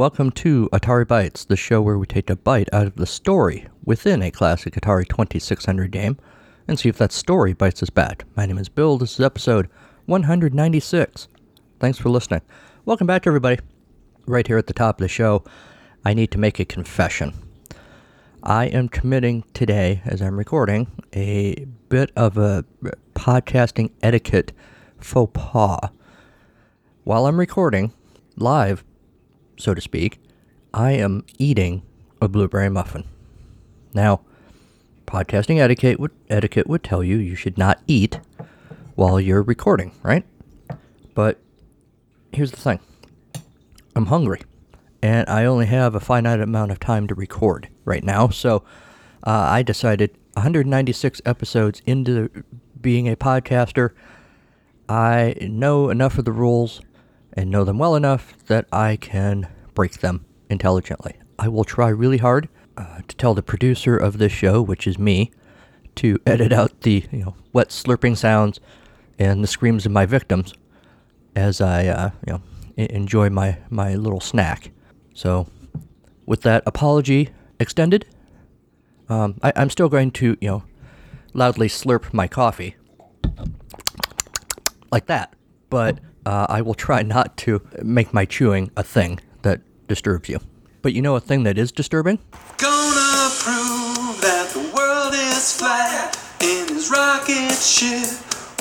Welcome to Atari Bytes, the show where we take a bite out of the story within a classic Atari 2600 game and see if that story bites us back. My name is Bill. This is episode 196. Thanks for listening. Welcome back, everybody. Right here at the top of the show, I need to make a confession. I am committing today, as I'm recording, a bit of a podcasting etiquette faux pas. While I'm recording, live, so to speak, I am eating a blueberry muffin. Now, podcasting etiquette would, etiquette would tell you you should not eat while you're recording, right? But here's the thing I'm hungry and I only have a finite amount of time to record right now. So uh, I decided 196 episodes into being a podcaster, I know enough of the rules and know them well enough that I can break them intelligently. I will try really hard uh, to tell the producer of this show, which is me, to edit out the you know wet slurping sounds and the screams of my victims as I uh, you know enjoy my my little snack. So, with that apology extended, um, I, I'm still going to, you know, loudly slurp my coffee like that. But uh, I will try not to make my chewing a thing that disturbs you. But you know a thing that is disturbing? Gonna prove that the world is flat in his rocket ship,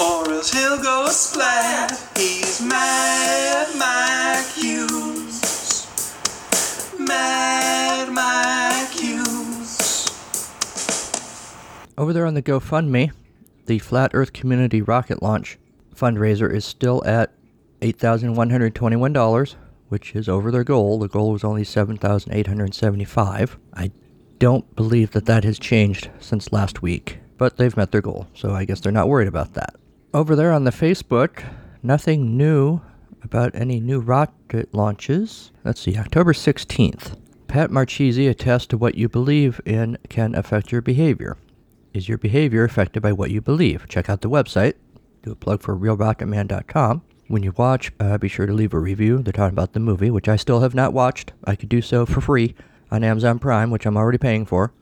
or else he'll go splat. He's Mad Mike Hughes. Mad Mike Hughes. Over there on the GoFundMe, the Flat Earth Community Rocket Launch fundraiser is still at $8,121, which is over their goal. The goal was only 7,875. I don't believe that that has changed since last week, but they've met their goal, so I guess they're not worried about that. Over there on the Facebook, nothing new about any new rocket launches. Let's see, October 16th. Pat Marchese attests to what you believe in can affect your behavior. Is your behavior affected by what you believe? Check out the website. Do a plug for realrocketman.com. When you watch, uh, be sure to leave a review. They're talking about the movie, which I still have not watched. I could do so for free on Amazon Prime, which I'm already paying for.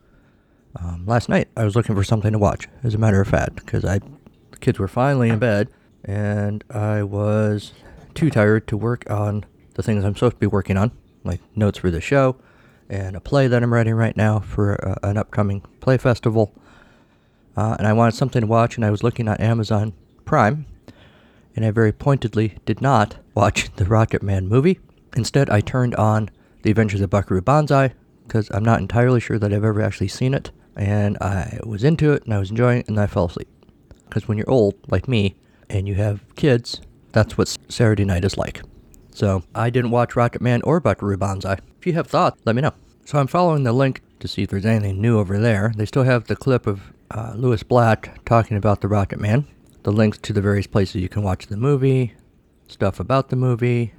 Um, last night, I was looking for something to watch, as a matter of fact, because I, the kids were finally in bed, and I was too tired to work on the things I'm supposed to be working on, like notes for the show and a play that I'm writing right now for uh, an upcoming play festival. Uh, and I wanted something to watch, and I was looking on Amazon Prime, and I very pointedly did not watch the Rocket Man movie. Instead, I turned on The Adventures of Buckaroo Banzai because I'm not entirely sure that I've ever actually seen it, and I was into it and I was enjoying it, and I fell asleep. Because when you're old, like me, and you have kids, that's what Saturday night is like. So I didn't watch Rocket Man or Buckaroo Banzai. If you have thoughts, let me know. So I'm following the link to see if there's anything new over there. They still have the clip of uh, Lewis Black talking about the Rocket Man, the links to the various places you can watch the movie, stuff about the movie,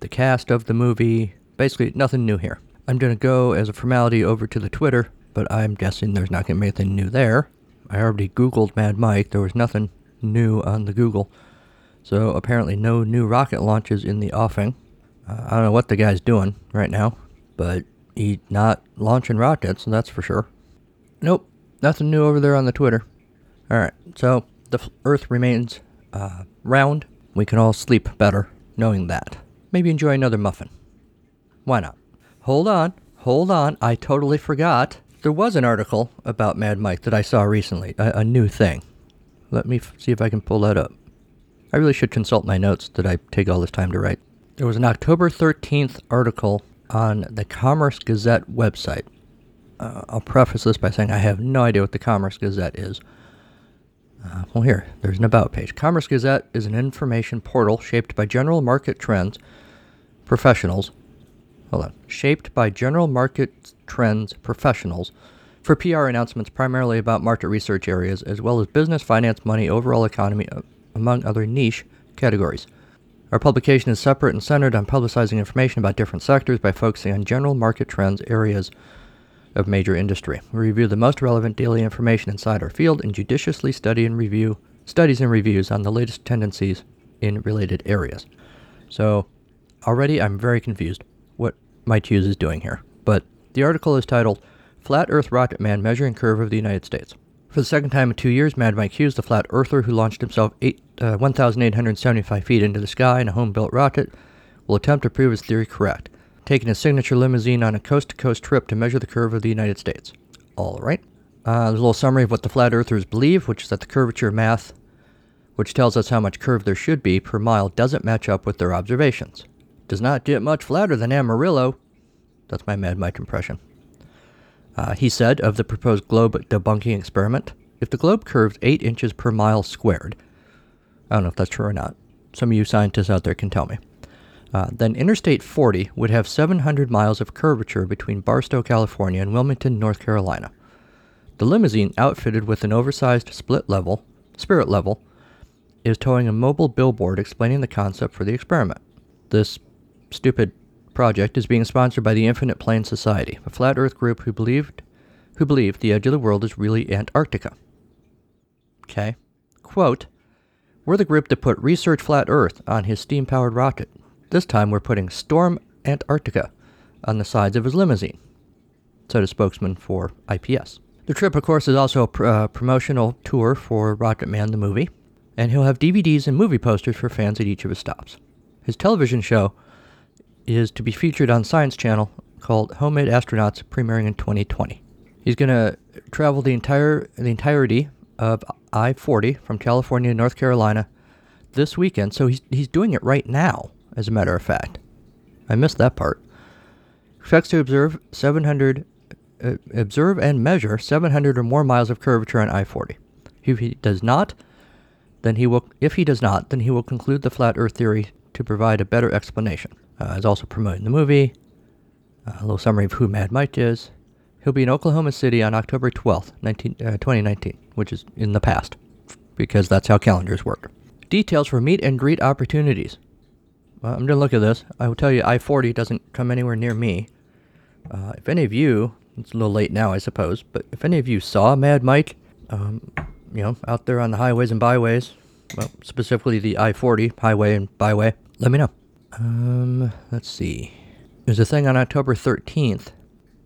the cast of the movie. Basically, nothing new here. I'm going to go as a formality over to the Twitter, but I'm guessing there's not going to be anything new there. I already Googled Mad Mike. There was nothing new on the Google. So apparently, no new rocket launches in the offing. Uh, I don't know what the guy's doing right now, but he's not launching rockets, that's for sure. Nope, nothing new over there on the Twitter. All right, so the Earth remains uh, round. We can all sleep better knowing that. Maybe enjoy another muffin. Why not? Hold on, hold on. I totally forgot. There was an article about Mad Mike that I saw recently, a, a new thing. Let me f- see if I can pull that up. I really should consult my notes that I take all this time to write. There was an October 13th article on the Commerce Gazette website. Uh, I'll preface this by saying I have no idea what the Commerce Gazette is. Uh, well, here, there's an About page. Commerce Gazette is an information portal shaped by general market trends, professionals. Hold on. Shaped by general market trends professionals for PR announcements primarily about market research areas, as well as business, finance, money, overall economy, uh, among other niche categories. Our publication is separate and centered on publicizing information about different sectors by focusing on general market trends areas of major industry. We review the most relevant daily information inside our field and judiciously study and review studies and reviews on the latest tendencies in related areas. So, Already, I'm very confused what Mike Hughes is doing here. But the article is titled Flat Earth Rocket Man Measuring Curve of the United States. For the second time in two years, Mad Mike Hughes, the flat earther who launched himself eight, uh, 1,875 feet into the sky in a home built rocket, will attempt to prove his theory correct, taking his signature limousine on a coast to coast trip to measure the curve of the United States. All right. Uh, there's a little summary of what the flat earthers believe, which is that the curvature math, which tells us how much curve there should be per mile, doesn't match up with their observations. Does not get much flatter than Amarillo. That's my Mad Mike impression. Uh, he said of the proposed globe debunking experiment if the globe curves 8 inches per mile squared, I don't know if that's true or not. Some of you scientists out there can tell me. Uh, then Interstate 40 would have 700 miles of curvature between Barstow, California and Wilmington, North Carolina. The limousine, outfitted with an oversized split level, spirit level, is towing a mobile billboard explaining the concept for the experiment. This stupid project is being sponsored by the Infinite Plane Society, a flat Earth group who believed who believe the edge of the world is really Antarctica. Okay. Quote, We're the group that put Research Flat Earth on his steam powered rocket. This time we're putting Storm Antarctica on the sides of his limousine, said a spokesman for IPS. The trip, of course, is also a pr- uh, promotional tour for Rocket Man the movie, and he'll have DVDs and movie posters for fans at each of his stops. His television show is to be featured on Science Channel called Homemade Astronauts, premiering in 2020. He's going to travel the entire the entirety of I-40 from California to North Carolina this weekend. So he's he's doing it right now, as a matter of fact. I missed that part. Expects to observe 700 uh, observe and measure 700 or more miles of curvature on I-40. If he does not, then he will if he does not, then he will conclude the flat earth theory to provide a better explanation. Uh, is also promoting the movie. Uh, a little summary of who Mad Mike is. He'll be in Oklahoma City on October 12th, 19, uh, 2019, which is in the past, because that's how calendars work. Details for meet and greet opportunities. Well, I'm going to look at this. I will tell you, I 40 doesn't come anywhere near me. Uh, if any of you, it's a little late now, I suppose, but if any of you saw Mad Mike, um, you know, out there on the highways and byways, well, specifically the I 40 highway and byway, let me know. Um, let's see. There's a thing on October 13th.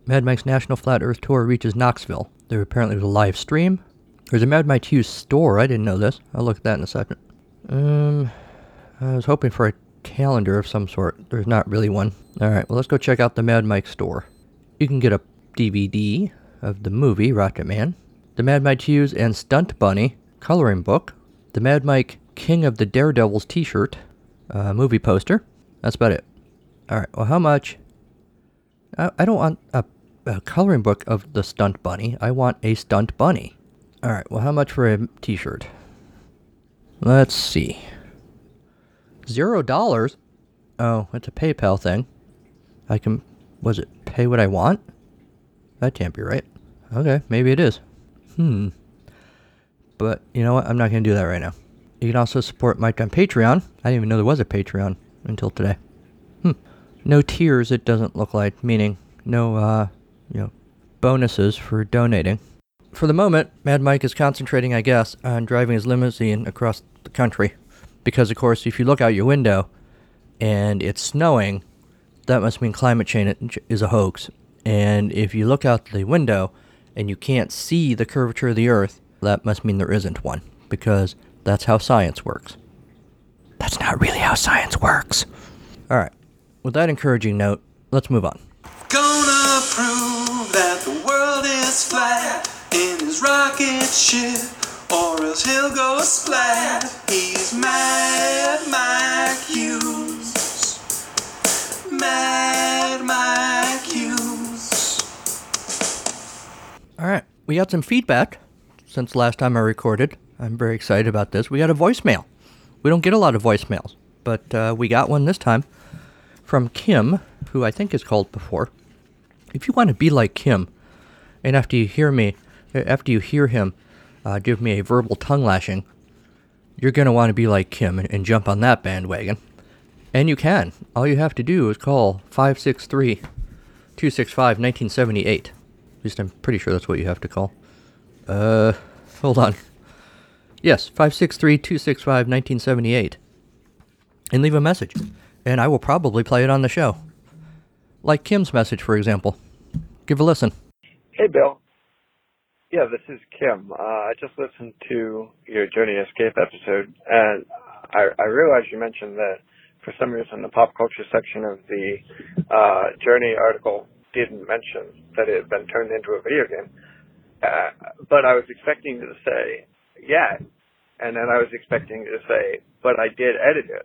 Mad Mike's National Flat Earth Tour reaches Knoxville. There apparently was a live stream. There's a Mad Mike Hughes store. I didn't know this. I'll look at that in a second. Um, I was hoping for a calendar of some sort. There's not really one. All right, well, let's go check out the Mad Mike store. You can get a DVD of the movie Rocket Man, the Mad Mike Hughes and Stunt Bunny coloring book, the Mad Mike King of the Daredevils t shirt, uh, movie poster. That's about it. All right, well, how much? I, I don't want a, a coloring book of the Stunt Bunny. I want a Stunt Bunny. All right, well, how much for a t shirt? Let's see. Zero dollars? Oh, it's a PayPal thing. I can, was it pay what I want? That can't be right. Okay, maybe it is. Hmm. But you know what? I'm not going to do that right now. You can also support Mike on Patreon. I didn't even know there was a Patreon until today. Hmm. No tiers, it doesn't look like, meaning no, uh, you know, bonuses for donating. For the moment, Mad Mike is concentrating, I guess, on driving his limousine across the country. Because, of course, if you look out your window and it's snowing, that must mean climate change is a hoax. And if you look out the window and you can't see the curvature of the Earth, that must mean there isn't one. Because that's how science works. That's not really how science works. All right. With that encouraging note, let's move on. Gonna prove that the world is flat in his rocket ship, or else he'll go splat. He's Mad Mike Hughes. Mad Mike Hughes. All right. We got some feedback since last time I recorded. I'm very excited about this. We got a voicemail. We don't get a lot of voicemails, but uh, we got one this time from Kim, who I think is called before. If you want to be like Kim, and after you hear me, after you hear him uh, give me a verbal tongue lashing, you're going to want to be like Kim and, and jump on that bandwagon. And you can. All you have to do is call 563 265 1978. At least I'm pretty sure that's what you have to call. Uh, hold on. Yes, 563 265 1978. And leave a message. and I will probably play it on the show. Like Kim's message, for example. Give a listen. Hey, Bill. Yeah, this is Kim. Uh, I just listened to your Journey Escape episode, and I, I realized you mentioned that for some reason the pop culture section of the uh, Journey article didn't mention that it had been turned into a video game. Uh, but I was expecting you to say, yeah, and then I was expecting you to say, but I did edit it.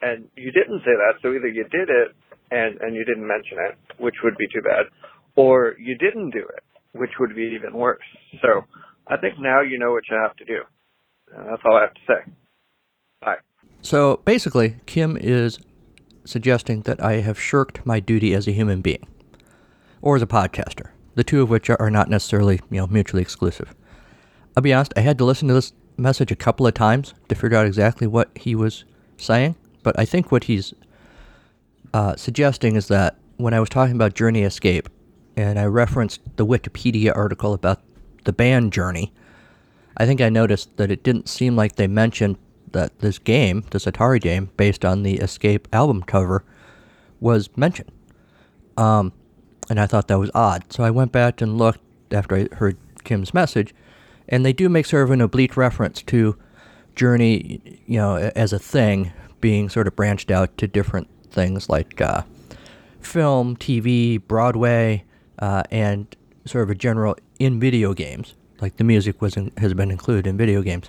And you didn't say that, so either you did it and, and you didn't mention it, which would be too bad, or you didn't do it, which would be even worse. So I think now you know what you have to do. And that's all I have to say. Bye. So basically, Kim is suggesting that I have shirked my duty as a human being or as a podcaster, the two of which are not necessarily, you know, mutually exclusive. I'll be honest, I had to listen to this message a couple of times to figure out exactly what he was saying, but I think what he's uh, suggesting is that when I was talking about Journey Escape and I referenced the Wikipedia article about the band Journey, I think I noticed that it didn't seem like they mentioned that this game, this Atari game, based on the Escape album cover, was mentioned. Um, and I thought that was odd. So I went back and looked after I heard Kim's message, and they do make sort of an oblique reference to Journey, you know, as a thing being sort of branched out to different things like uh, film, TV, Broadway, uh, and sort of a general in video games. Like the music was in, has been included in video games,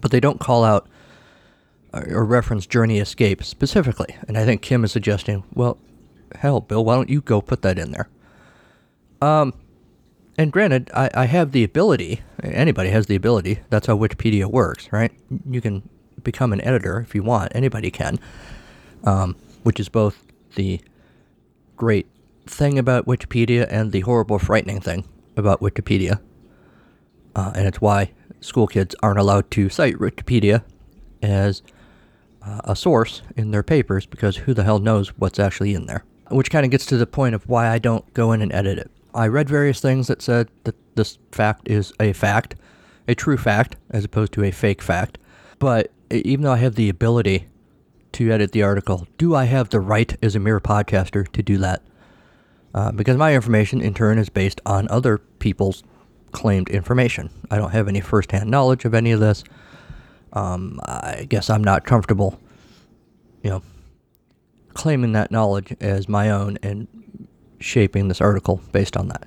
but they don't call out or reference Journey Escape specifically. And I think Kim is suggesting, well, hell, Bill, why don't you go put that in there? Um, and granted, I, I have the ability, anybody has the ability, that's how Wikipedia works, right? You can become an editor if you want, anybody can, um, which is both the great thing about Wikipedia and the horrible, frightening thing about Wikipedia. Uh, and it's why school kids aren't allowed to cite Wikipedia as uh, a source in their papers because who the hell knows what's actually in there. Which kind of gets to the point of why I don't go in and edit it. I read various things that said that this fact is a fact, a true fact, as opposed to a fake fact. But even though I have the ability to edit the article, do I have the right as a mere podcaster to do that? Uh, because my information, in turn, is based on other people's claimed information. I don't have any firsthand knowledge of any of this. Um, I guess I'm not comfortable, you know, claiming that knowledge as my own and shaping this article based on that.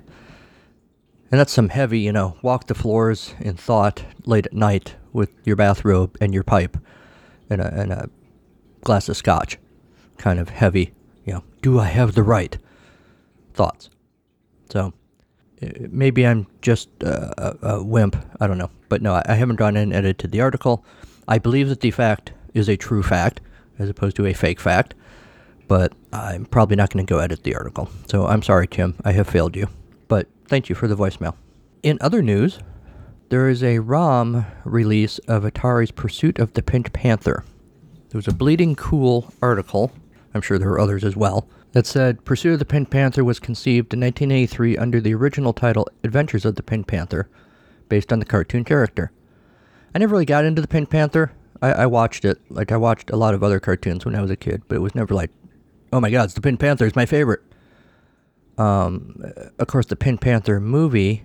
And that's some heavy, you know, walk the floors in thought late at night with your bathrobe and your pipe and a, and a glass of scotch. Kind of heavy, you know, do I have the right thoughts? So uh, maybe I'm just a, a, wimp. I don't know. But no, I haven't gone in and edited the article. I believe that the fact is a true fact as opposed to a fake fact. But I'm probably not going to go edit the article. So I'm sorry, Kim. I have failed you. But thank you for the voicemail. In other news, there is a ROM release of Atari's Pursuit of the Pink Panther. There was a Bleeding Cool article. I'm sure there are others as well that said Pursuit of the Pink Panther was conceived in 1983 under the original title Adventures of the Pink Panther, based on the cartoon character. I never really got into the Pink Panther. I, I, watched it, like I watched a lot of other cartoons when I was a kid, but it was never like, oh my god, it's the Pink Panther, it's my favorite. Um, of course, the Pink Panther movie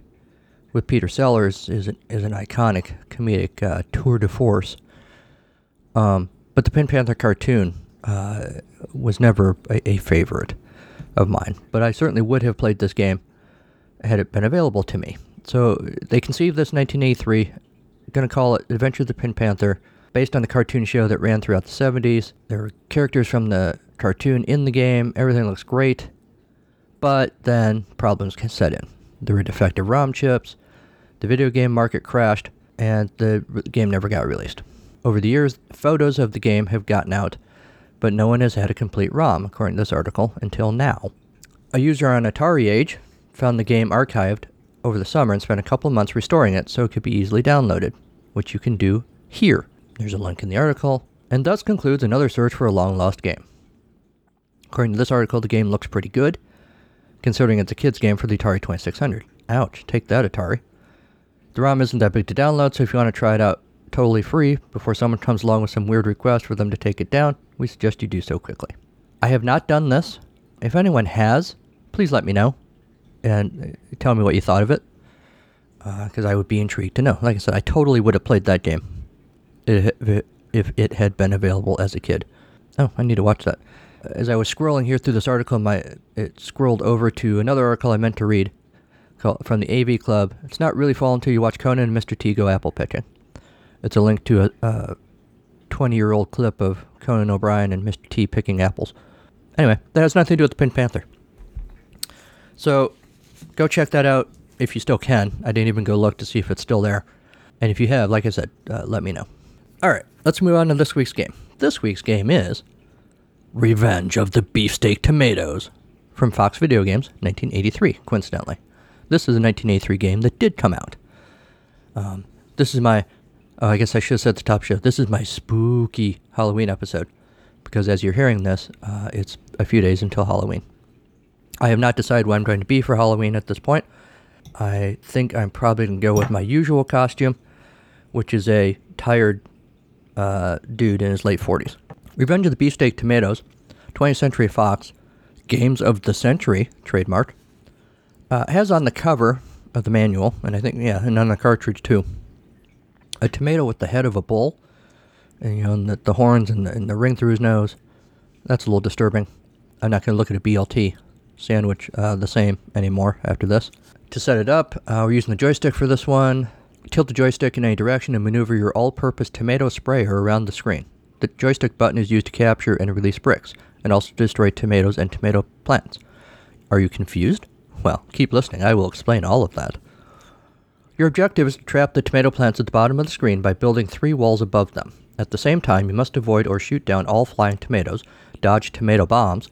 with Peter Sellers is an, is an iconic comedic uh, tour de force. Um, but the Pink Panther cartoon, uh, was never a, a, favorite of mine, but I certainly would have played this game had it been available to me. So they conceived this in 1983, going to call it Adventure of the Pink Panther, based on the cartoon show that ran throughout the 70s. There were characters from the cartoon in the game, everything looks great, but then problems can set in. There were defective ROM chips, the video game market crashed, and the game never got released. Over the years, photos of the game have gotten out, but no one has had a complete ROM, according to this article, until now. A user on Atari Age found the game archived over the summer and spent a couple months restoring it so it could be easily downloaded, which you can do here. There's a link in the article, and thus concludes another search for a long lost game. According to this article, the game looks pretty good, considering it's a kid's game for the Atari 2600. Ouch, take that, Atari. The ROM isn't that big to download, so if you want to try it out totally free before someone comes along with some weird request for them to take it down, we suggest you do so quickly. I have not done this. If anyone has, please let me know and uh, tell me what you thought of it because I would be intrigued to know. Like I said, I totally would have played that game if it, had been available as a kid. Oh, I need to watch that. As I was scrolling here through this article, my it scrolled over to another article I meant to read from the AV Club. It's not really fall until you watch Conan and Mr. T go apple picking. It's a link to a 20 year old clip of Conan O'Brien and Mr. T picking apples. Anyway, that has nothing to do with the Pink Panther. So go check that out if you still can. I didn't even go look to see if it's still there. And if you have, like I said, uh, let me know. All right, let's move on to this week's game. This week's game is Revenge of the Beefsteak Tomatoes from Fox Video Games, 1983, coincidentally. This is a 1983 game that did come out. Um, this is my, oh, I guess I should have said the top show, this is my spooky Halloween episode. Because as you're hearing this, uh, it's a few days until Halloween. I have not decided what I'm going to be for Halloween at this point. I think I'm probably going to go with my usual costume, which is a tired uh, dude in his late 40s. Revenge of the Beefsteak Tomatoes, 20th Century Fox, Games of the Century, trademark, uh, has on the cover of the manual, and I think, yeah, and on the cartridge too, a tomato with the head of a bull, and, you know, and the, the horns and the, and the ring through his nose. That's a little disturbing. I'm not going to look at a BLT sandwich uh, the same anymore after this. To set it up, uh, we're using the joystick for this one. Tilt the joystick in any direction and maneuver your all-purpose tomato sprayer around the screen. The joystick button is used to capture and release bricks, and also destroy tomatoes and tomato plants. Are you confused? Well, keep listening, I will explain all of that. Your objective is to trap the tomato plants at the bottom of the screen by building three walls above them. At the same time, you must avoid or shoot down all flying tomatoes, dodge tomato bombs,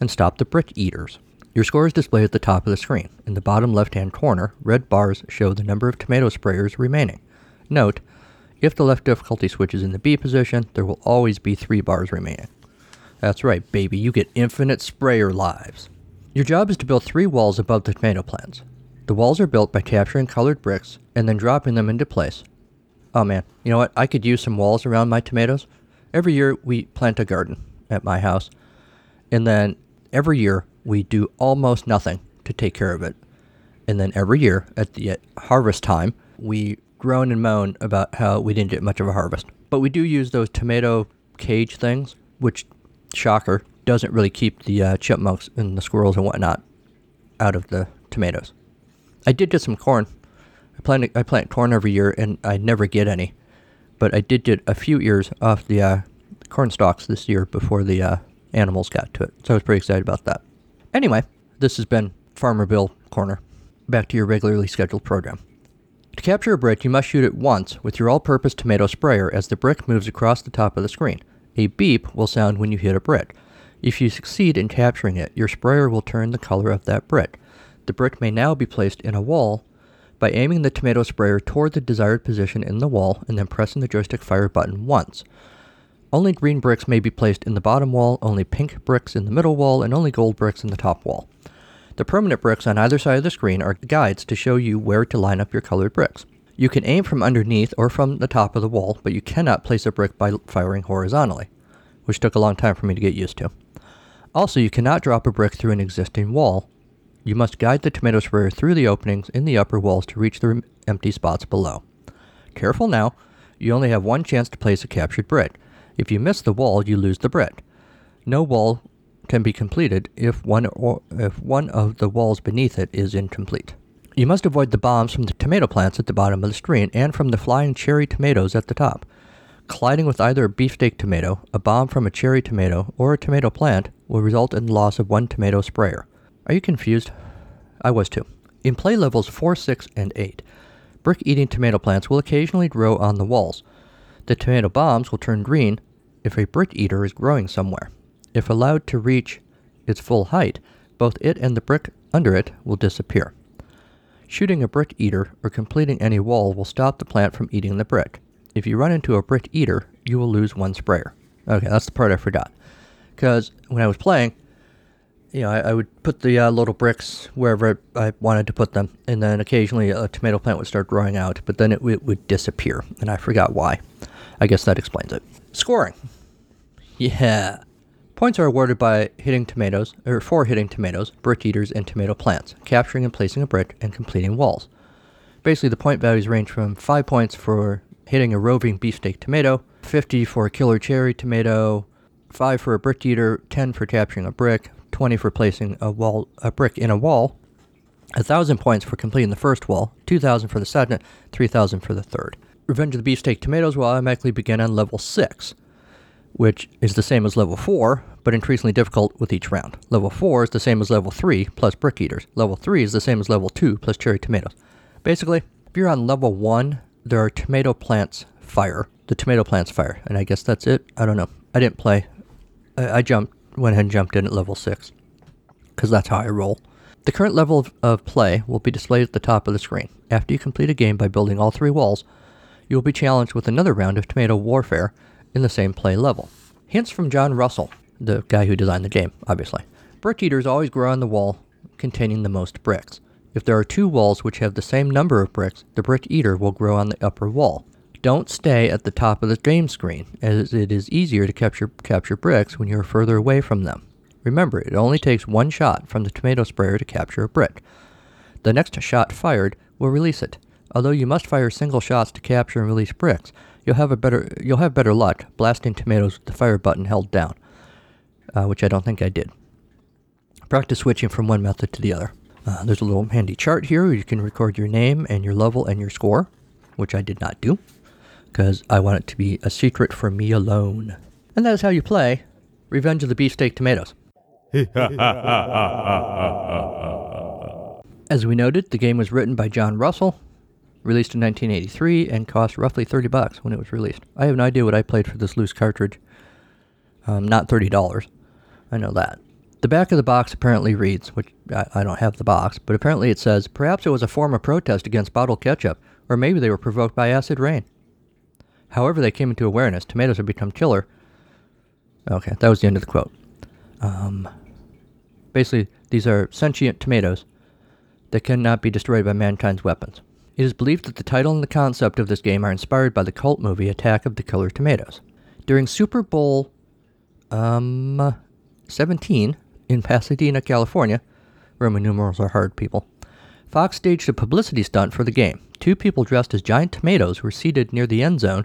and stop the brick eaters. Your score is displayed at the top of the screen. In the bottom left hand corner, red bars show the number of tomato sprayers remaining. Note, if the left difficulty switch is in the B position, there will always be three bars remaining. That's right, baby, you get infinite sprayer lives. Your job is to build three walls above the tomato plants. The walls are built by capturing colored bricks and then dropping them into place. Oh man, you know what? I could use some walls around my tomatoes. Every year we plant a garden at my house, and then every year we do almost nothing to take care of it. And then every year at the harvest time, we groan and moan about how we didn't get much of a harvest. But we do use those tomato cage things, which, shocker, doesn't really keep the uh, chipmunks and the squirrels and whatnot out of the tomatoes. I did get some corn. I plant I plant corn every year, and I never get any. But I did get a few ears off the uh, corn stalks this year before the uh, animals got to it. So I was pretty excited about that. Anyway, this has been Farmer Bill Corner. Back to your regularly scheduled program. To capture a brick, you must shoot it once with your all purpose tomato sprayer as the brick moves across the top of the screen. A beep will sound when you hit a brick. If you succeed in capturing it, your sprayer will turn the color of that brick. The brick may now be placed in a wall by aiming the tomato sprayer toward the desired position in the wall and then pressing the joystick fire button once. Only green bricks may be placed in the bottom wall, only pink bricks in the middle wall, and only gold bricks in the top wall. The permanent bricks on either side of the screen are guides to show you where to line up your colored bricks. You can aim from underneath or from the top of the wall, but you cannot place a brick by firing horizontally, which took a long time for me to get used to. Also, you cannot drop a brick through an existing wall. You must guide the tomato sprayer through the openings in the upper walls to reach the empty spots below. Careful now, you only have one chance to place a captured brick. If you miss the wall, you lose the brick. No wall can be completed if one or if one of the walls beneath it is incomplete. You must avoid the bombs from the tomato plants at the bottom of the screen and from the flying cherry tomatoes at the top. Colliding with either a beefsteak tomato, a bomb from a cherry tomato, or a tomato plant will result in the loss of one tomato sprayer. Are you confused? I was too. In play levels 4, 6, and 8, brick eating tomato plants will occasionally grow on the walls. The tomato bombs will turn green if a brick eater is growing somewhere. If allowed to reach its full height, both it and the brick under it will disappear. Shooting a brick eater or completing any wall will stop the plant from eating the brick. If you run into a brick eater, you will lose one sprayer. Okay, that's the part I forgot. Because when I was playing, you know, I, I would put the uh, little bricks wherever I wanted to put them, and then occasionally a tomato plant would start growing out, but then it, it would disappear, and I forgot why. I guess that explains it. Scoring. Yeah. Points are awarded by hitting tomatoes, or for hitting tomatoes, brick eaters, and tomato plants, capturing and placing a brick, and completing walls. Basically, the point values range from 5 points for hitting a roving beefsteak tomato, 50 for a killer cherry tomato, 5 for a brick eater, 10 for capturing a brick, 20 for placing a wall a brick in a wall, 1000 points for completing the first wall, 2000 for the second, 3000 for the third. Revenge of the Beefsteak Tomatoes will automatically begin on level 6, which is the same as level 4, but increasingly difficult with each round. Level 4 is the same as level 3 plus Brick Eaters. Level 3 is the same as level 2 plus Cherry Tomatoes. Basically, if you're on level 1, there are tomato plants fire. The tomato plants fire, and I guess that's it. I don't know. I didn't play. I, I jumped, went ahead and jumped in at level 6, because that's how I roll. The current level of, of play will be displayed at the top of the screen. After you complete a game by building all three walls, you will be challenged with another round of tomato warfare in the same play level. Hints from John Russell, the guy who designed the game, obviously. Brick eaters always grow on the wall containing the most bricks. If there are two walls which have the same number of bricks, the brick eater will grow on the upper wall. Don't stay at the top of the game screen, as it is easier to capture, capture bricks when you are further away from them. Remember, it only takes one shot from the tomato sprayer to capture a brick. The next shot fired will release it. Although you must fire single shots to capture and release bricks, you'll have a better you'll have better luck blasting tomatoes with the fire button held down, uh, which I don't think I did. Practice switching from one method to the other. Uh, there's a little handy chart here where you can record your name and your level and your score, which I did not do because I want it to be a secret for me alone. And that is how you play Revenge of the Beefsteak Tomatoes. As we noted, the game was written by John Russell, released in 1983, and cost roughly 30 bucks when it was released. I have no idea what I played for this loose cartridge. Um, not $30. I know that. The back of the box apparently reads, which I, I don't have the box, but apparently it says, perhaps it was a form of protest against bottled ketchup, or maybe they were provoked by acid rain. However, they came into awareness, tomatoes have become killer. Okay, that was the end of the quote. Um, basically, these are sentient tomatoes that cannot be destroyed by mankind's weapons. It is believed that the title and the concept of this game are inspired by the cult movie Attack of the Killer Tomatoes. During Super Bowl um, 17 in Pasadena, California, Roman numerals are hard, people, Fox staged a publicity stunt for the game. Two people dressed as giant tomatoes were seated near the end zone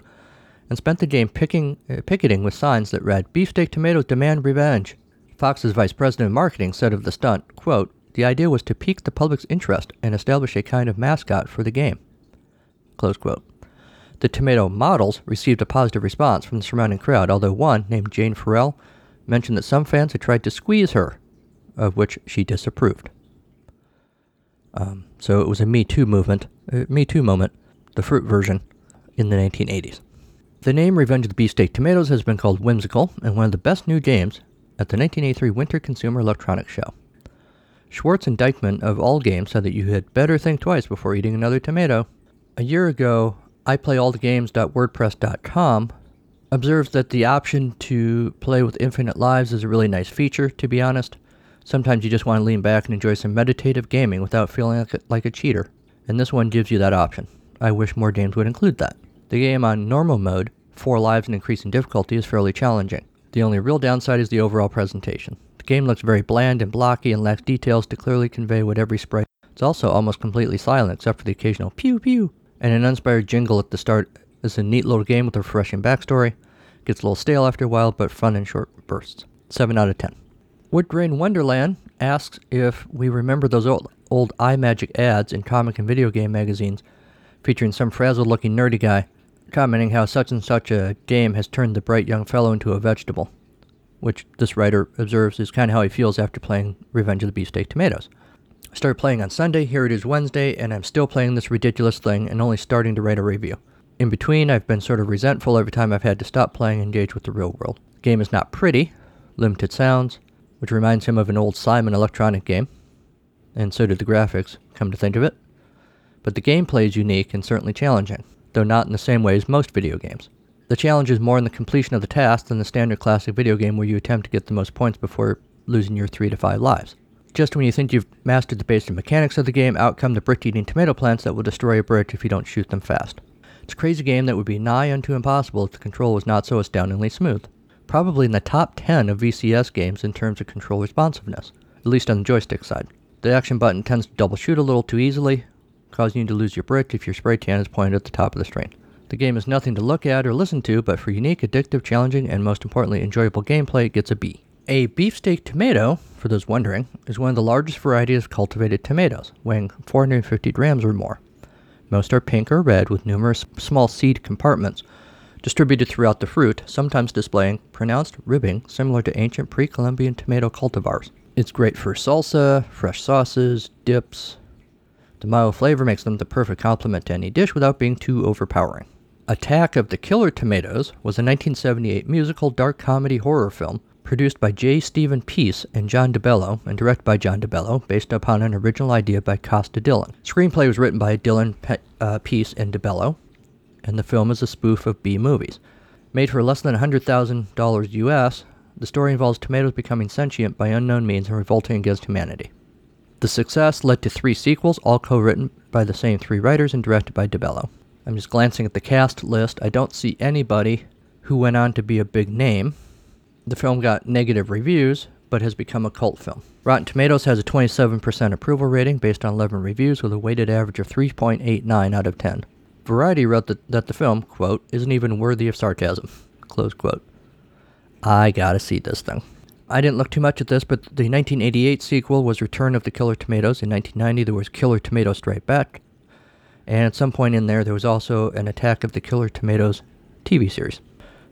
and spent the game picking, uh, picketing with signs that read, Beefsteak Tomatoes demand revenge. Fox's vice president of marketing said of the stunt, quote, the idea was to pique the public's interest and establish a kind of mascot for the game. Close quote. The tomato models received a positive response from the surrounding crowd, although one, named Jane Farrell, mentioned that some fans had tried to squeeze her, of which she disapproved. Um, so it was a Me Too movement, uh, Me Too moment, the fruit version, in the 1980s. The name Revenge of the Beast Beefsteak Tomatoes has been called whimsical and one of the best new games at the 1983 Winter Consumer Electronics Show. Schwartz and Dykman of All Games said that you had better think twice before eating another tomato. A year ago, iPlayAllTheGames.wordpress.com observes that the option to play with infinite lives is a really nice feature, to be honest. Sometimes you just want to lean back and enjoy some meditative gaming without feeling like a, like a cheater, and this one gives you that option. I wish more games would include that. The game on normal mode, 4 lives and increasing difficulty, is fairly challenging. The only real downside is the overall presentation. The game looks very bland and blocky and lacks details to clearly convey what every sprite. It's also almost completely silent except for the occasional pew pew and an uninspired jingle at the start. It's a neat little game with a refreshing backstory. Gets a little stale after a while, but fun in short bursts. 7 out of 10. Woodgrain Wonderland asks if we remember those old, old Imagic ads in comic and video game magazines featuring some frazzled looking nerdy guy commenting how such and such a game has turned the bright young fellow into a vegetable, which this writer observes is kind of how he feels after playing Revenge of the Beefsteak Tomatoes. I started playing on Sunday, here it is Wednesday, and I'm still playing this ridiculous thing and only starting to write a review. In between, I've been sort of resentful every time I've had to stop playing and engage with the real world. The game is not pretty, limited sounds, which reminds him of an old Simon electronic game, and so did the graphics, come to think of it. But the gameplay is unique and certainly challenging, though not in the same way as most video games. The challenge is more in the completion of the task than the standard classic video game where you attempt to get the most points before losing your 3 to 5 lives. Just when you think you've mastered the basic mechanics of the game, out come the brick eating tomato plants that will destroy a brick if you don't shoot them fast. It's a crazy game that would be nigh unto impossible if the control was not so astoundingly smooth. Probably in the top 10 of VCS games in terms of control responsiveness, at least on the joystick side. The action button tends to double shoot a little too easily, causing you to lose your brick if your spray tan is pointed at the top of the screen. The game is nothing to look at or listen to, but for unique, addictive, challenging, and most importantly, enjoyable gameplay, it gets a B. A beefsteak tomato, for those wondering, is one of the largest varieties of cultivated tomatoes, weighing 450 grams or more. Most are pink or red with numerous small seed compartments distributed throughout the fruit, sometimes displaying pronounced ribbing similar to ancient pre Columbian tomato cultivars. It's great for salsa, fresh sauces, dips. The mild flavor makes them the perfect complement to any dish without being too overpowering. Attack of the Killer Tomatoes was a 1978 musical dark comedy horror film produced by J. Stephen Peace and John DeBello and directed by John DeBello based upon an original idea by Costa Dillon. Screenplay was written by Dillon, Pe- uh, Peace, and DeBello, and the film is a spoof of B movies. Made for less than $100,000 US, the story involves tomatoes becoming sentient by unknown means and revolting against humanity. The success led to three sequels, all co written by the same three writers and directed by DeBello. I'm just glancing at the cast list. I don't see anybody who went on to be a big name. The film got negative reviews, but has become a cult film. Rotten Tomatoes has a 27% approval rating based on 11 reviews with a weighted average of 3.89 out of 10. Variety wrote that, that the film, quote, isn't even worthy of sarcasm, close quote. I gotta see this thing. I didn't look too much at this, but the 1988 sequel was Return of the Killer Tomatoes. In 1990, there was Killer Tomato Strike Back. And at some point in there, there was also an Attack of the Killer Tomatoes TV series.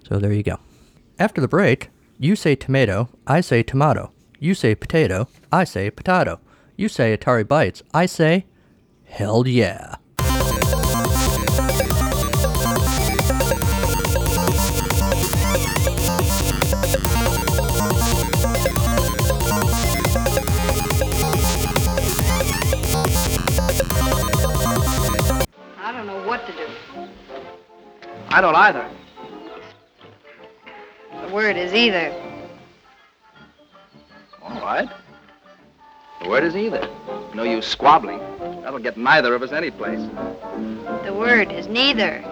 So there you go. After the break, you say tomato, I say tomato. You say potato, I say potato. You say Atari Bytes, I say hell yeah. I don't either. The word is either. All right. The word is either. No use squabbling. That'll get neither of us any place. The word is neither.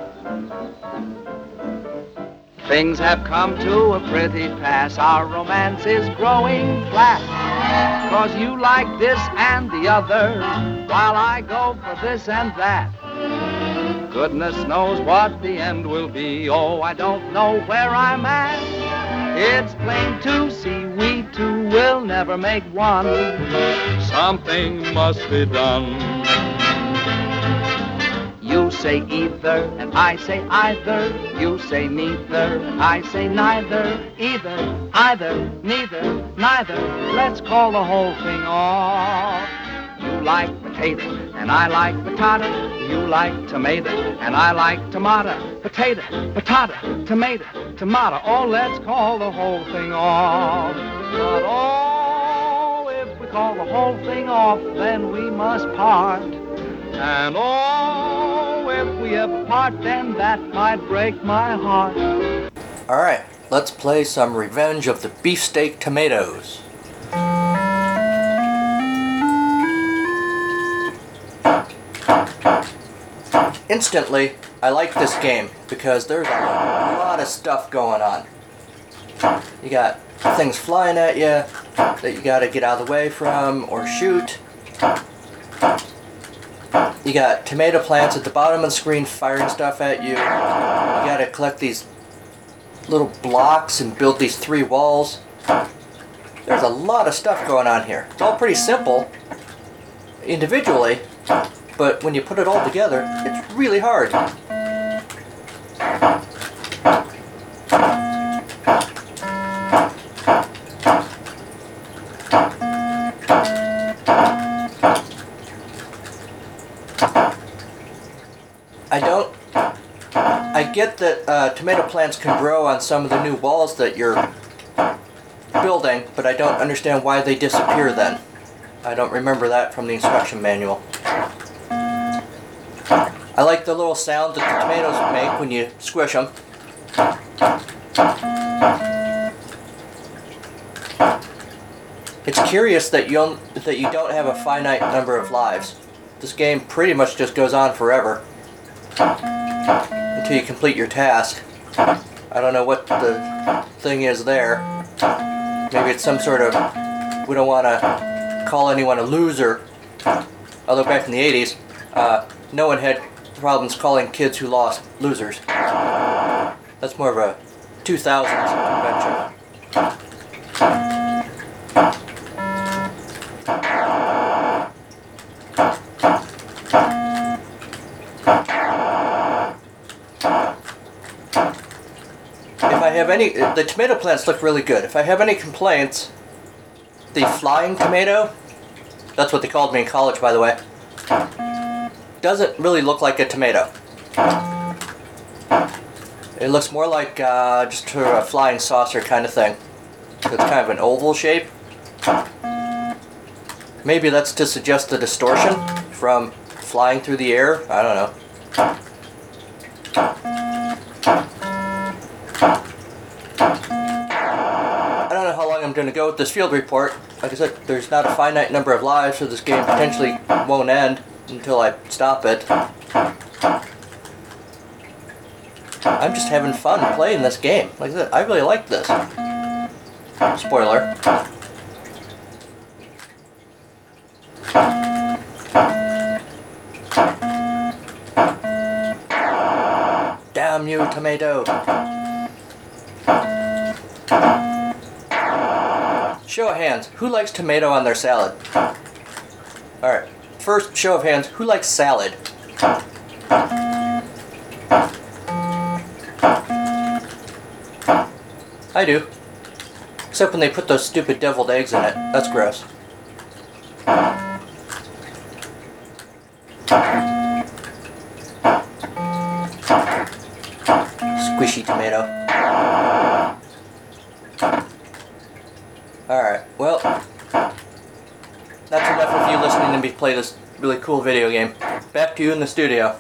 Things have come to a pretty pass. Our romance is growing flat. Cause you like this and the other, while I go for this and that. Goodness knows what the end will be. Oh, I don't know where I'm at. It's plain to see we two will never make one. Something must be done. You say either, and I say either. You say neither, and I say neither. Either, either, neither, neither. Let's call the whole thing off. Like potato, and I like potato. You like tomato, and I like tomato. Potato, potato, tomato, tomato. Oh, let's call the whole thing off. But oh, if we call the whole thing off, then we must part. And oh, if we ever part, then that might break my heart. Alright, let's play some Revenge of the Beefsteak Tomatoes. Instantly, I like this game because there's a lot of stuff going on. You got things flying at you that you gotta get out of the way from or shoot. You got tomato plants at the bottom of the screen firing stuff at you. You gotta collect these little blocks and build these three walls. There's a lot of stuff going on here. It's all pretty simple individually, but when you put it all together, it's really hard. I don't. I get that uh, tomato plants can grow on some of the new walls that you're building, but I don't understand why they disappear then. I don't remember that from the instruction manual. I like the little sound that the tomatoes make when you squish them. It's curious that you that you don't have a finite number of lives. This game pretty much just goes on forever. until you complete your task. I don't know what the thing is there. Maybe it's some sort of. We don't want to call anyone a loser. Although back in the 80s, uh, no one had problems calling kids who lost losers. That's more of a 2000s invention. If I have any, the tomato plants look really good. If I have any complaints, the flying tomato, that's what they called me in college, by the way, doesn't really look like a tomato. It looks more like uh, just a flying saucer kind of thing. It's kind of an oval shape. Maybe that's to suggest the distortion from flying through the air. I don't know. I don't know how long I'm going to go with this field report. Like I said, there's not a finite number of lives, so this game potentially won't end until I stop it. I'm just having fun playing this game. Like I I really like this. Spoiler. Damn you, tomato. Show of hands. Who likes tomato on their salad? Alright. First, show of hands. Who likes salad? I do. Except when they put those stupid deviled eggs in it. That's gross. Squishy tomato. Alright, well, listening to me play this really cool video game. Back to you in the studio.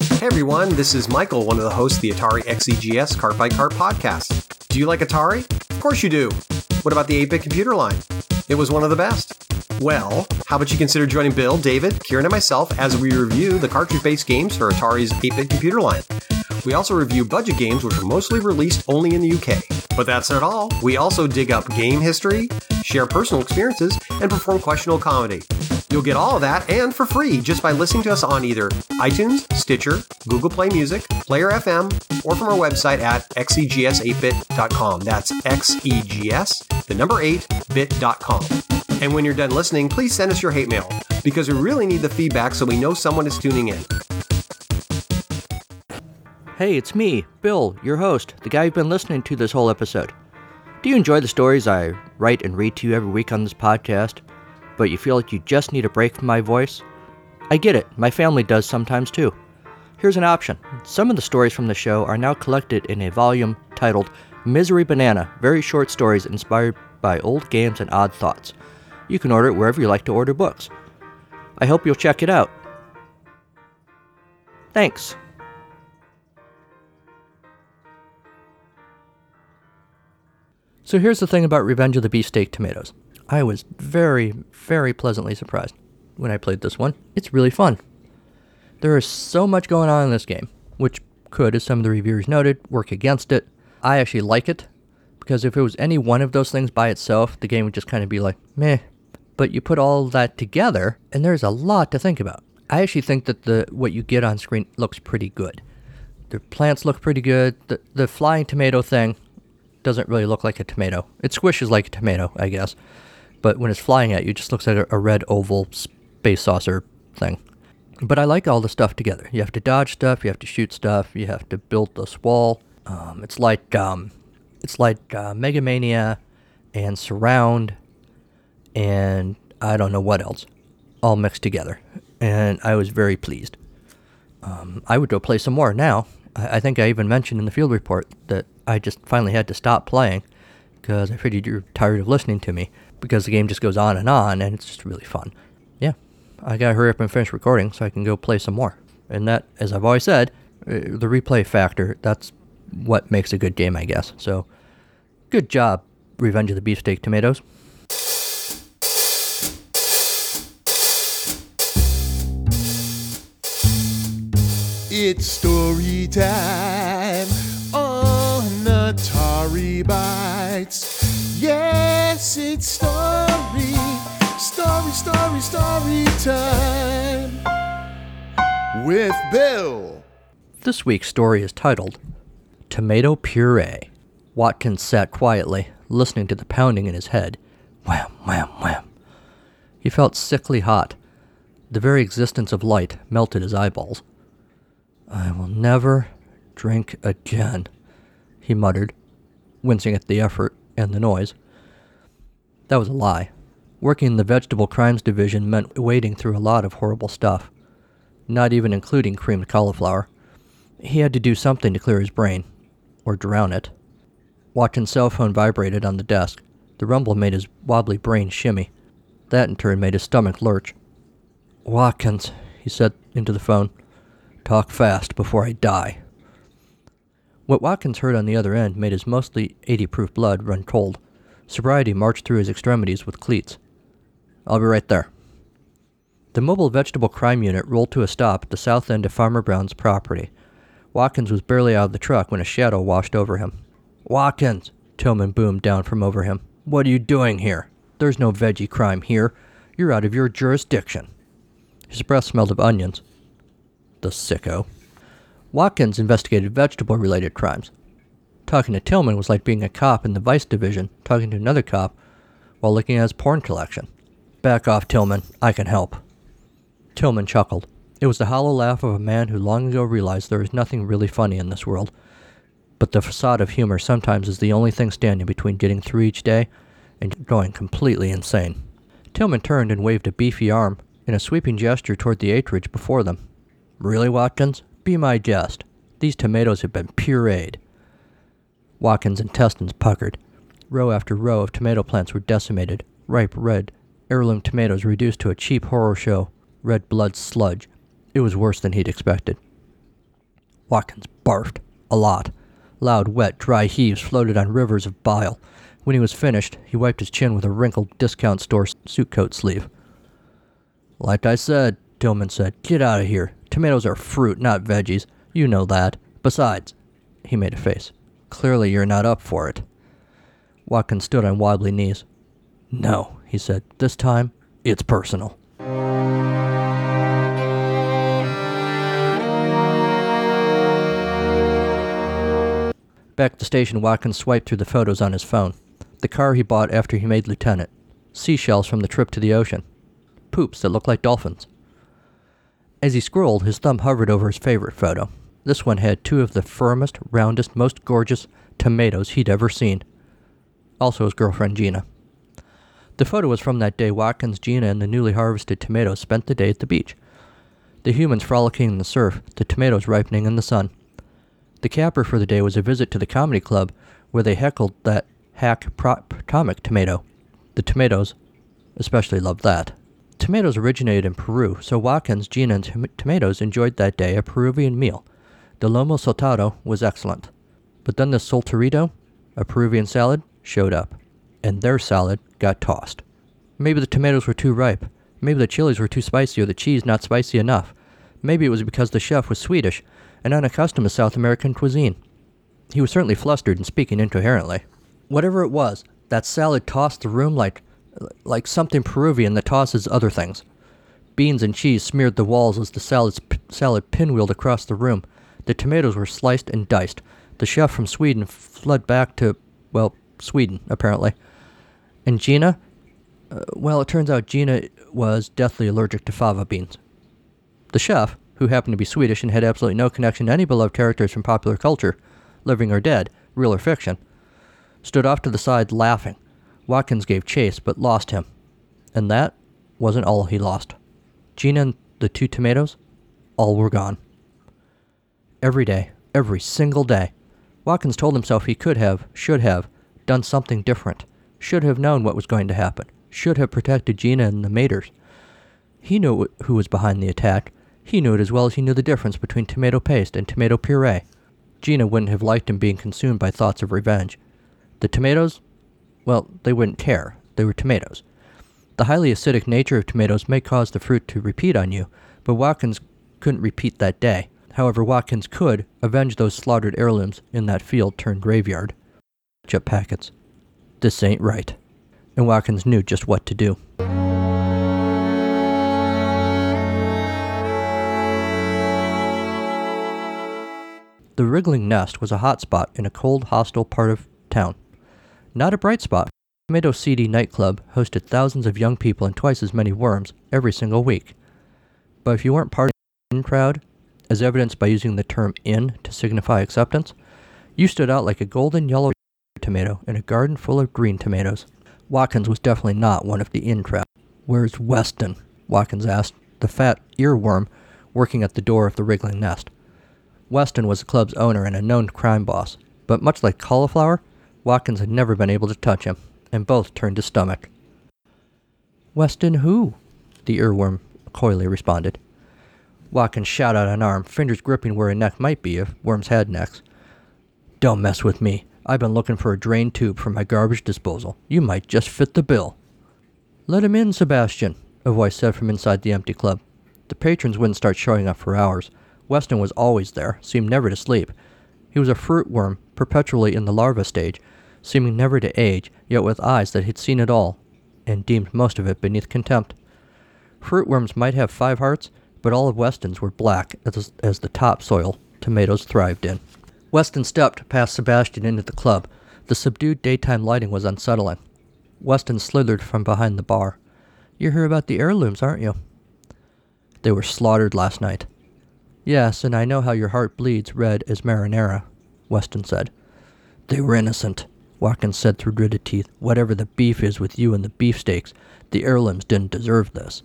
Hey everyone, this is Michael, one of the hosts of the Atari XEGS Cart by Cart podcast. Do you like Atari? Of course you do. What about the 8 bit computer line? It was one of the best. Well, how about you consider joining Bill, David, Kieran, and myself as we review the cartridge based games for Atari's 8 bit computer line? We also review budget games which are mostly released only in the UK. But that's not all. We also dig up game history, share personal experiences, and perform questionable comedy. You'll get all of that and for free just by listening to us on either iTunes, Stitcher, Google Play Music, Player FM, or from our website at xegs8bit.com. That's xegs, the number 8bit.com. And when you're done listening, please send us your hate mail because we really need the feedback so we know someone is tuning in. Hey, it's me, Bill, your host, the guy you've been listening to this whole episode. Do you enjoy the stories I write and read to you every week on this podcast, but you feel like you just need a break from my voice? I get it, my family does sometimes too. Here's an option. Some of the stories from the show are now collected in a volume titled Misery Banana Very Short Stories Inspired by Old Games and Odd Thoughts. You can order it wherever you like to order books. I hope you'll check it out. Thanks. So here's the thing about Revenge of the Beefsteak Tomatoes. I was very, very pleasantly surprised when I played this one. It's really fun. There is so much going on in this game, which could, as some of the reviewers noted, work against it. I actually like it, because if it was any one of those things by itself, the game would just kind of be like, meh. But you put all that together, and there's a lot to think about. I actually think that the what you get on screen looks pretty good. The plants look pretty good. The, the flying tomato thing doesn't really look like a tomato. It squishes like a tomato, I guess. But when it's flying at you, it just looks like a, a red oval space saucer thing. But I like all the stuff together. You have to dodge stuff, you have to shoot stuff, you have to build this wall. Um, it's like um, it's like uh, Megamania and Surround and I don't know what else, all mixed together. And I was very pleased. Um, I would go play some more now. I, I think I even mentioned in the field report that I just finally had to stop playing because I figured you're tired of listening to me because the game just goes on and on and it's just really fun. Yeah, I gotta hurry up and finish recording so I can go play some more. And that, as I've always said, uh, the replay factor, that's what makes a good game, I guess. So, good job, Revenge of the Beefsteak Tomatoes. It's story time on Atari Bytes. Yes, it's story, story, story, story time with Bill. This week's story is titled Tomato Puree. Watkins sat quietly, listening to the pounding in his head. Wham, wham, wham. He felt sickly hot. The very existence of light melted his eyeballs. I will never drink again, he muttered, wincing at the effort and the noise. That was a lie. Working in the Vegetable Crimes Division meant wading through a lot of horrible stuff, not even including creamed cauliflower. He had to do something to clear his brain, or drown it. Watson's cell phone vibrated on the desk. The rumble made his wobbly brain shimmy. That in turn made his stomach lurch. Watkins, he said into the phone, talk fast before I die. What Watkins heard on the other end made his mostly 80 proof blood run cold. Sobriety marched through his extremities with cleats. I'll be right there. The mobile vegetable crime unit rolled to a stop at the south end of Farmer Brown's property. Watkins was barely out of the truck when a shadow washed over him. Watkins, Tillman boomed down from over him. What are you doing here? There's no veggie crime here. You're out of your jurisdiction. His breath smelled of onions. The sicko. Watkins investigated vegetable related crimes. Talking to Tillman was like being a cop in the Vice Division talking to another cop while looking at his porn collection. Back off, Tillman. I can help. Tillman chuckled. It was the hollow laugh of a man who long ago realized there is nothing really funny in this world. But the facade of humor sometimes is the only thing standing between getting through each day and going completely insane. Tillman turned and waved a beefy arm in a sweeping gesture toward the acreage before them. Really, Watkins? Be my guest. These tomatoes have been pureed. Watkins' intestines puckered. Row after row of tomato plants were decimated, ripe red, heirloom tomatoes reduced to a cheap horror show, red blood sludge. It was worse than he'd expected. Watkins barfed. A lot. Loud, wet, dry heaves floated on rivers of bile. When he was finished, he wiped his chin with a wrinkled discount store suit coat sleeve. Like I said, Tillman said, get out of here. Tomatoes are fruit, not veggies. You know that. Besides, he made a face. Clearly you're not up for it. Watkins stood on wobbly knees. No, he said. This time, it's personal. Back at the station, Watkins swiped through the photos on his phone. The car he bought after he made lieutenant. Seashells from the trip to the ocean. Poops that looked like dolphins. As he scrolled, his thumb hovered over his favorite photo. This one had two of the firmest, roundest, most gorgeous tomatoes he'd ever seen. Also his girlfriend Gina. The photo was from that day Watkins, Gina, and the newly harvested tomatoes spent the day at the beach. The humans frolicking in the surf, the tomatoes ripening in the sun. The capper for the day was a visit to the comedy club where they heckled that hack Potomac tomato. The tomatoes especially loved that. Tomatoes originated in Peru, so Watkins, Gina, and tom- tomatoes enjoyed that day a Peruvian meal. The lomo saltado was excellent. But then the solterito, a Peruvian salad, showed up, and their salad got tossed. Maybe the tomatoes were too ripe. Maybe the chilies were too spicy or the cheese not spicy enough. Maybe it was because the chef was Swedish and unaccustomed to South American cuisine. He was certainly flustered and speaking incoherently. Whatever it was, that salad tossed the room like like something Peruvian that tosses other things. Beans and cheese smeared the walls as the salad, salad pinwheeled across the room. The tomatoes were sliced and diced. The chef from Sweden fled back to, well, Sweden, apparently. And Gina? Uh, well, it turns out Gina was deathly allergic to fava beans. The chef, who happened to be Swedish and had absolutely no connection to any beloved characters from popular culture, living or dead, real or fiction, stood off to the side laughing. Watkins gave chase, but lost him. And that wasn't all he lost. Gina and the two tomatoes, all were gone. Every day, every single day, Watkins told himself he could have, should have, done something different, should have known what was going to happen, should have protected Gina and the Maters. He knew who was behind the attack. He knew it as well as he knew the difference between tomato paste and tomato puree. Gina wouldn't have liked him being consumed by thoughts of revenge. The tomatoes, well, they wouldn't care. They were tomatoes. The highly acidic nature of tomatoes may cause the fruit to repeat on you, but Watkins couldn't repeat that day. However, Watkins could avenge those slaughtered heirlooms in that field turned graveyard. Chip packets. This ain't right. And Watkins knew just what to do. The wriggling nest was a hot spot in a cold, hostile part of town. Not a bright spot. Tomato Seedy nightclub hosted thousands of young people and twice as many worms every single week. But if you weren't part of the in crowd, as evidenced by using the term in to signify acceptance, you stood out like a golden yellow tomato in a garden full of green tomatoes. Watkins was definitely not one of the in crowd. Where's Weston? Watkins asked, the fat earworm working at the door of the wriggling nest. Weston was the club's owner and a known crime boss, but much like Cauliflower, Watkins had never been able to touch him, and both turned to stomach. Weston who? The earworm coyly responded. Watkins shot out an arm, fingers gripping where a neck might be if worms had necks. Don't mess with me. I've been looking for a drain tube for my garbage disposal. You might just fit the bill. Let him in, Sebastian, a voice said from inside the empty club. The patrons wouldn't start showing up for hours. Weston was always there, seemed never to sleep. He was a fruit worm, perpetually in the larva stage, seeming never to age, yet with eyes that had seen it all, and deemed most of it beneath contempt. Fruit worms might have five hearts, but all of Weston's were black as, as the topsoil tomatoes thrived in. Weston stepped past Sebastian into the club. The subdued daytime lighting was unsettling. Weston slithered from behind the bar. You hear about the heirlooms, aren't you? They were slaughtered last night. Yes, and I know how your heart bleeds red as marinara, Weston said. They were innocent, Watkins said through gritted teeth. Whatever the beef is with you and the beefsteaks, the heirlooms didn't deserve this.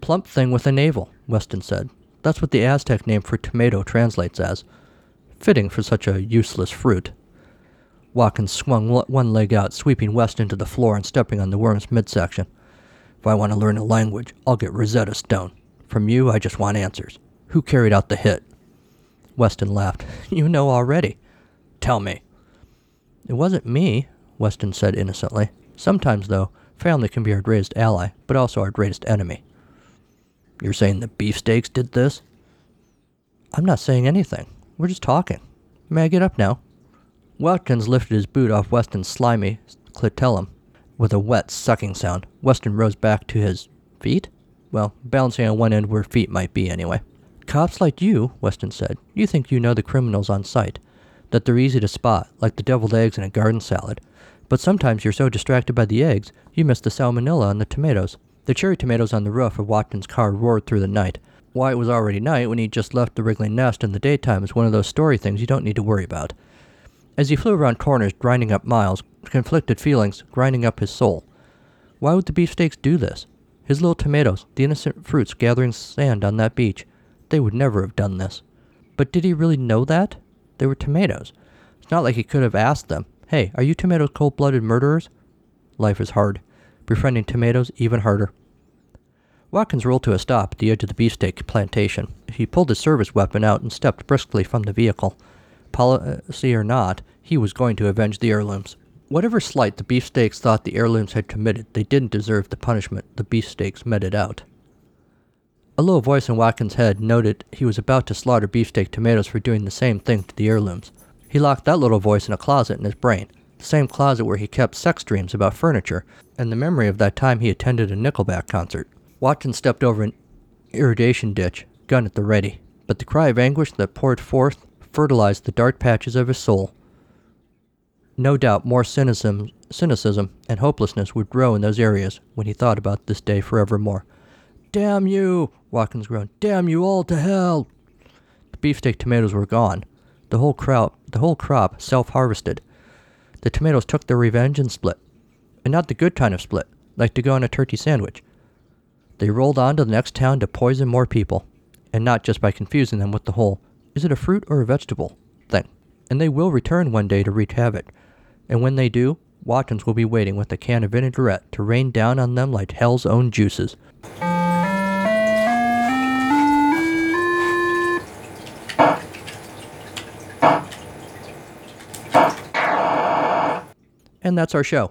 Plump thing with a navel, Weston said. That's what the Aztec name for tomato translates as. Fitting for such a useless fruit. Watkins swung one leg out, sweeping Weston to the floor and stepping on the worm's midsection. If I want to learn a language, I'll get Rosetta Stone. From you, I just want answers. Who carried out the hit? Weston laughed. You know already. Tell me. It wasn't me, Weston said innocently. Sometimes, though, family can be our greatest ally, but also our greatest enemy. You're saying the beefsteaks did this? I'm not saying anything. We're just talking. May I get up now? Watkins lifted his boot off Weston's slimy clitellum with a wet sucking sound. Weston rose back to his feet? Well, balancing on one end where feet might be, anyway. Cops like you, Weston said, you think you know the criminals on sight, that they're easy to spot, like the deviled eggs in a garden salad. But sometimes you're so distracted by the eggs, you miss the salmonella on the tomatoes. The cherry tomatoes on the roof of Watkins' car roared through the night. Why it was already night when he'd just left the wriggling nest in the daytime is one of those story things you don't need to worry about. As he flew around corners, grinding up miles, conflicted feelings grinding up his soul. Why would the beefsteaks do this? His little tomatoes, the innocent fruits gathering sand on that beach, they would never have done this. But did he really know that? They were tomatoes. It's not like he could have asked them, Hey, are you tomatoes cold blooded murderers? Life is hard. Befriending tomatoes even harder. Watkins rolled to a stop at the edge of the beefsteak plantation. He pulled his service weapon out and stepped briskly from the vehicle. Policy or not, he was going to avenge the heirlooms. Whatever slight the beefsteaks thought the heirlooms had committed, they didn't deserve the punishment the beefsteaks meted out. A low voice in Watkins' head noted he was about to slaughter beefsteak tomatoes for doing the same thing to the heirlooms. He locked that little voice in a closet in his brain, the same closet where he kept sex dreams about furniture, and the memory of that time he attended a Nickelback concert. Watkins stepped over an irrigation ditch, gun at the ready, but the cry of anguish that poured forth fertilized the dark patches of his soul. No doubt more cynicism, cynicism and hopelessness would grow in those areas when he thought about this day forevermore. Damn you! Watkins groaned. Damn you all to hell! The beefsteak tomatoes were gone. The whole crop, the whole crop, self-harvested. The tomatoes took their revenge and split, and not the good kind of split, like to go on a turkey sandwich. They rolled on to the next town to poison more people, and not just by confusing them with the whole "is it a fruit or a vegetable?" thing. And they will return one day to wreak havoc, and when they do, Watkins will be waiting with a can of vinaigrette to rain down on them like hell's own juices. And that's our show.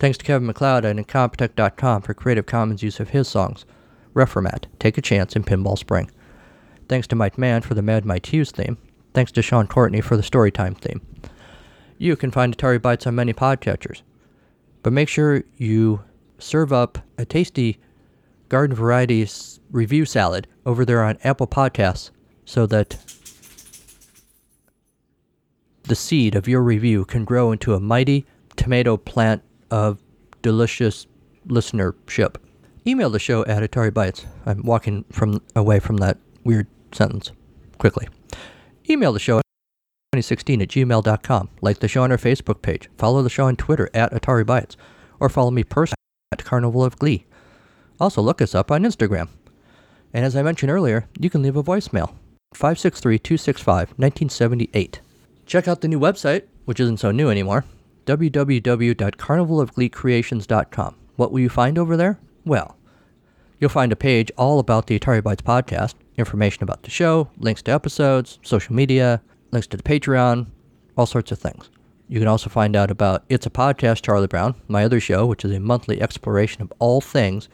Thanks to Kevin MacLeod at Incompetech.com for Creative Commons use of his songs, Reformat, Take a Chance, and Pinball Spring. Thanks to Mike Mann for the Mad Mike Hughes theme. Thanks to Sean Courtney for the Storytime theme. You can find Atari Bytes on many podcatchers, but make sure you serve up a tasty garden variety review salad over there on Apple Podcasts so that the seed of your review can grow into a mighty tomato plant of delicious listenership. Email the show at Atari Bytes. I'm walking from away from that weird sentence quickly. Email the show at 2016 at gmail.com. Like the show on our Facebook page. Follow the show on Twitter at Atari Bytes. Or follow me personally at Carnival of Glee. Also, look us up on Instagram. And as I mentioned earlier, you can leave a voicemail 563 265 1978. Check out the new website, which isn't so new anymore www.carnivalofgleecreations.com. What will you find over there? Well, you'll find a page all about the Atari Bytes podcast, information about the show, links to episodes, social media, links to the Patreon, all sorts of things. You can also find out about It's a Podcast, Charlie Brown, my other show, which is a monthly exploration of all things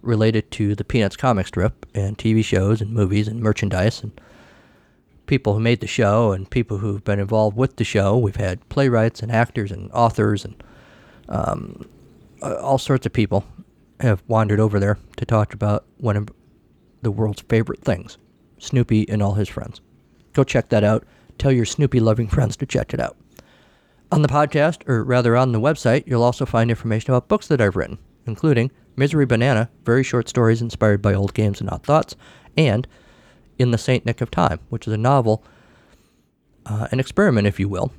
related to the Peanuts comic strip and TV shows and movies and merchandise and people who made the show and people who've been involved with the show. We've had playwrights and actors and authors and um, all sorts of people have wandered over there to talk about one of the world's favorite things, Snoopy and all his friends. Go check that out. Tell your Snoopy loving friends to check it out. On the podcast, or rather on the website, you'll also find information about books that I've written, including Misery Banana, very short stories inspired by old games and odd thoughts, and In the Saint Nick of Time, which is a novel, uh, an experiment, if you will,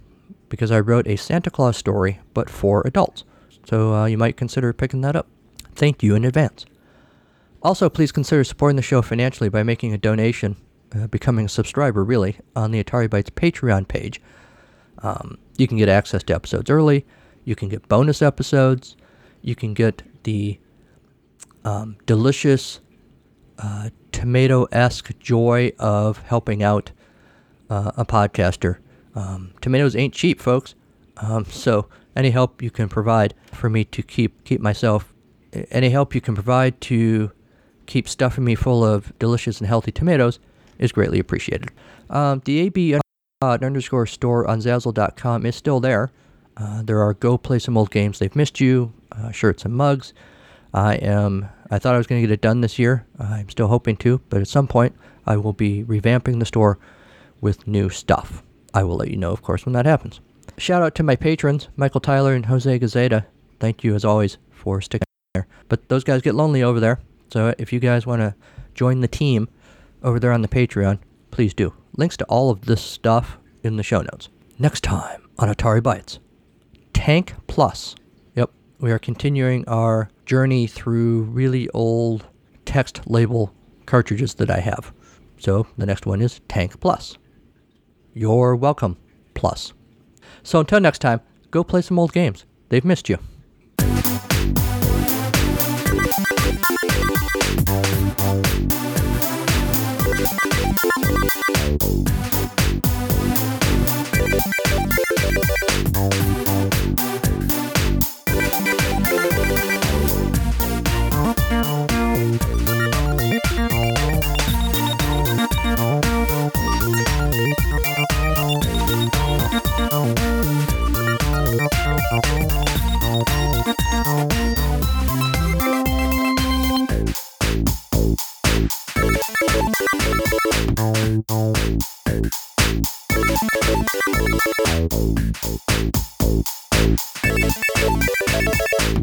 because I wrote a Santa Claus story, but for adults. So uh, you might consider picking that up. Thank you in advance. Also, please consider supporting the show financially by making a donation, uh, becoming a subscriber, really, on the Atari Bytes Patreon page. Um, you can get access to episodes early. You can get bonus episodes. You can get the um, delicious uh, tomato-esque joy of helping out uh, a podcaster. Um, tomatoes ain't cheap, folks. Um, so any help you can provide for me to keep keep myself, any help you can provide to keep stuffing me full of delicious and healthy tomatoes is greatly appreciated. Um, the AB underscore store on Zazzle.com is still there. Uh, there are go play some old games they've missed you, uh, shirts and mugs. I am. I thought I was going to get it done this year. I'm still hoping to, but at some point I will be revamping the store with new stuff. I will let you know, of course, when that happens. Shout out to my patrons, Michael Tyler and Jose Gazeta. Thank you, as always, for sticking there. But those guys get lonely over there, so if you guys want to join the team over there on the Patreon, please do. Links to all of this stuff in the show notes. Next time on Atari Bytes, Tank Plus. We are continuing our journey through really old text label cartridges that I have. So the next one is Tank Plus. You're welcome, Plus. So until next time, go play some old games. They've missed you. Thank you. あ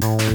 あ。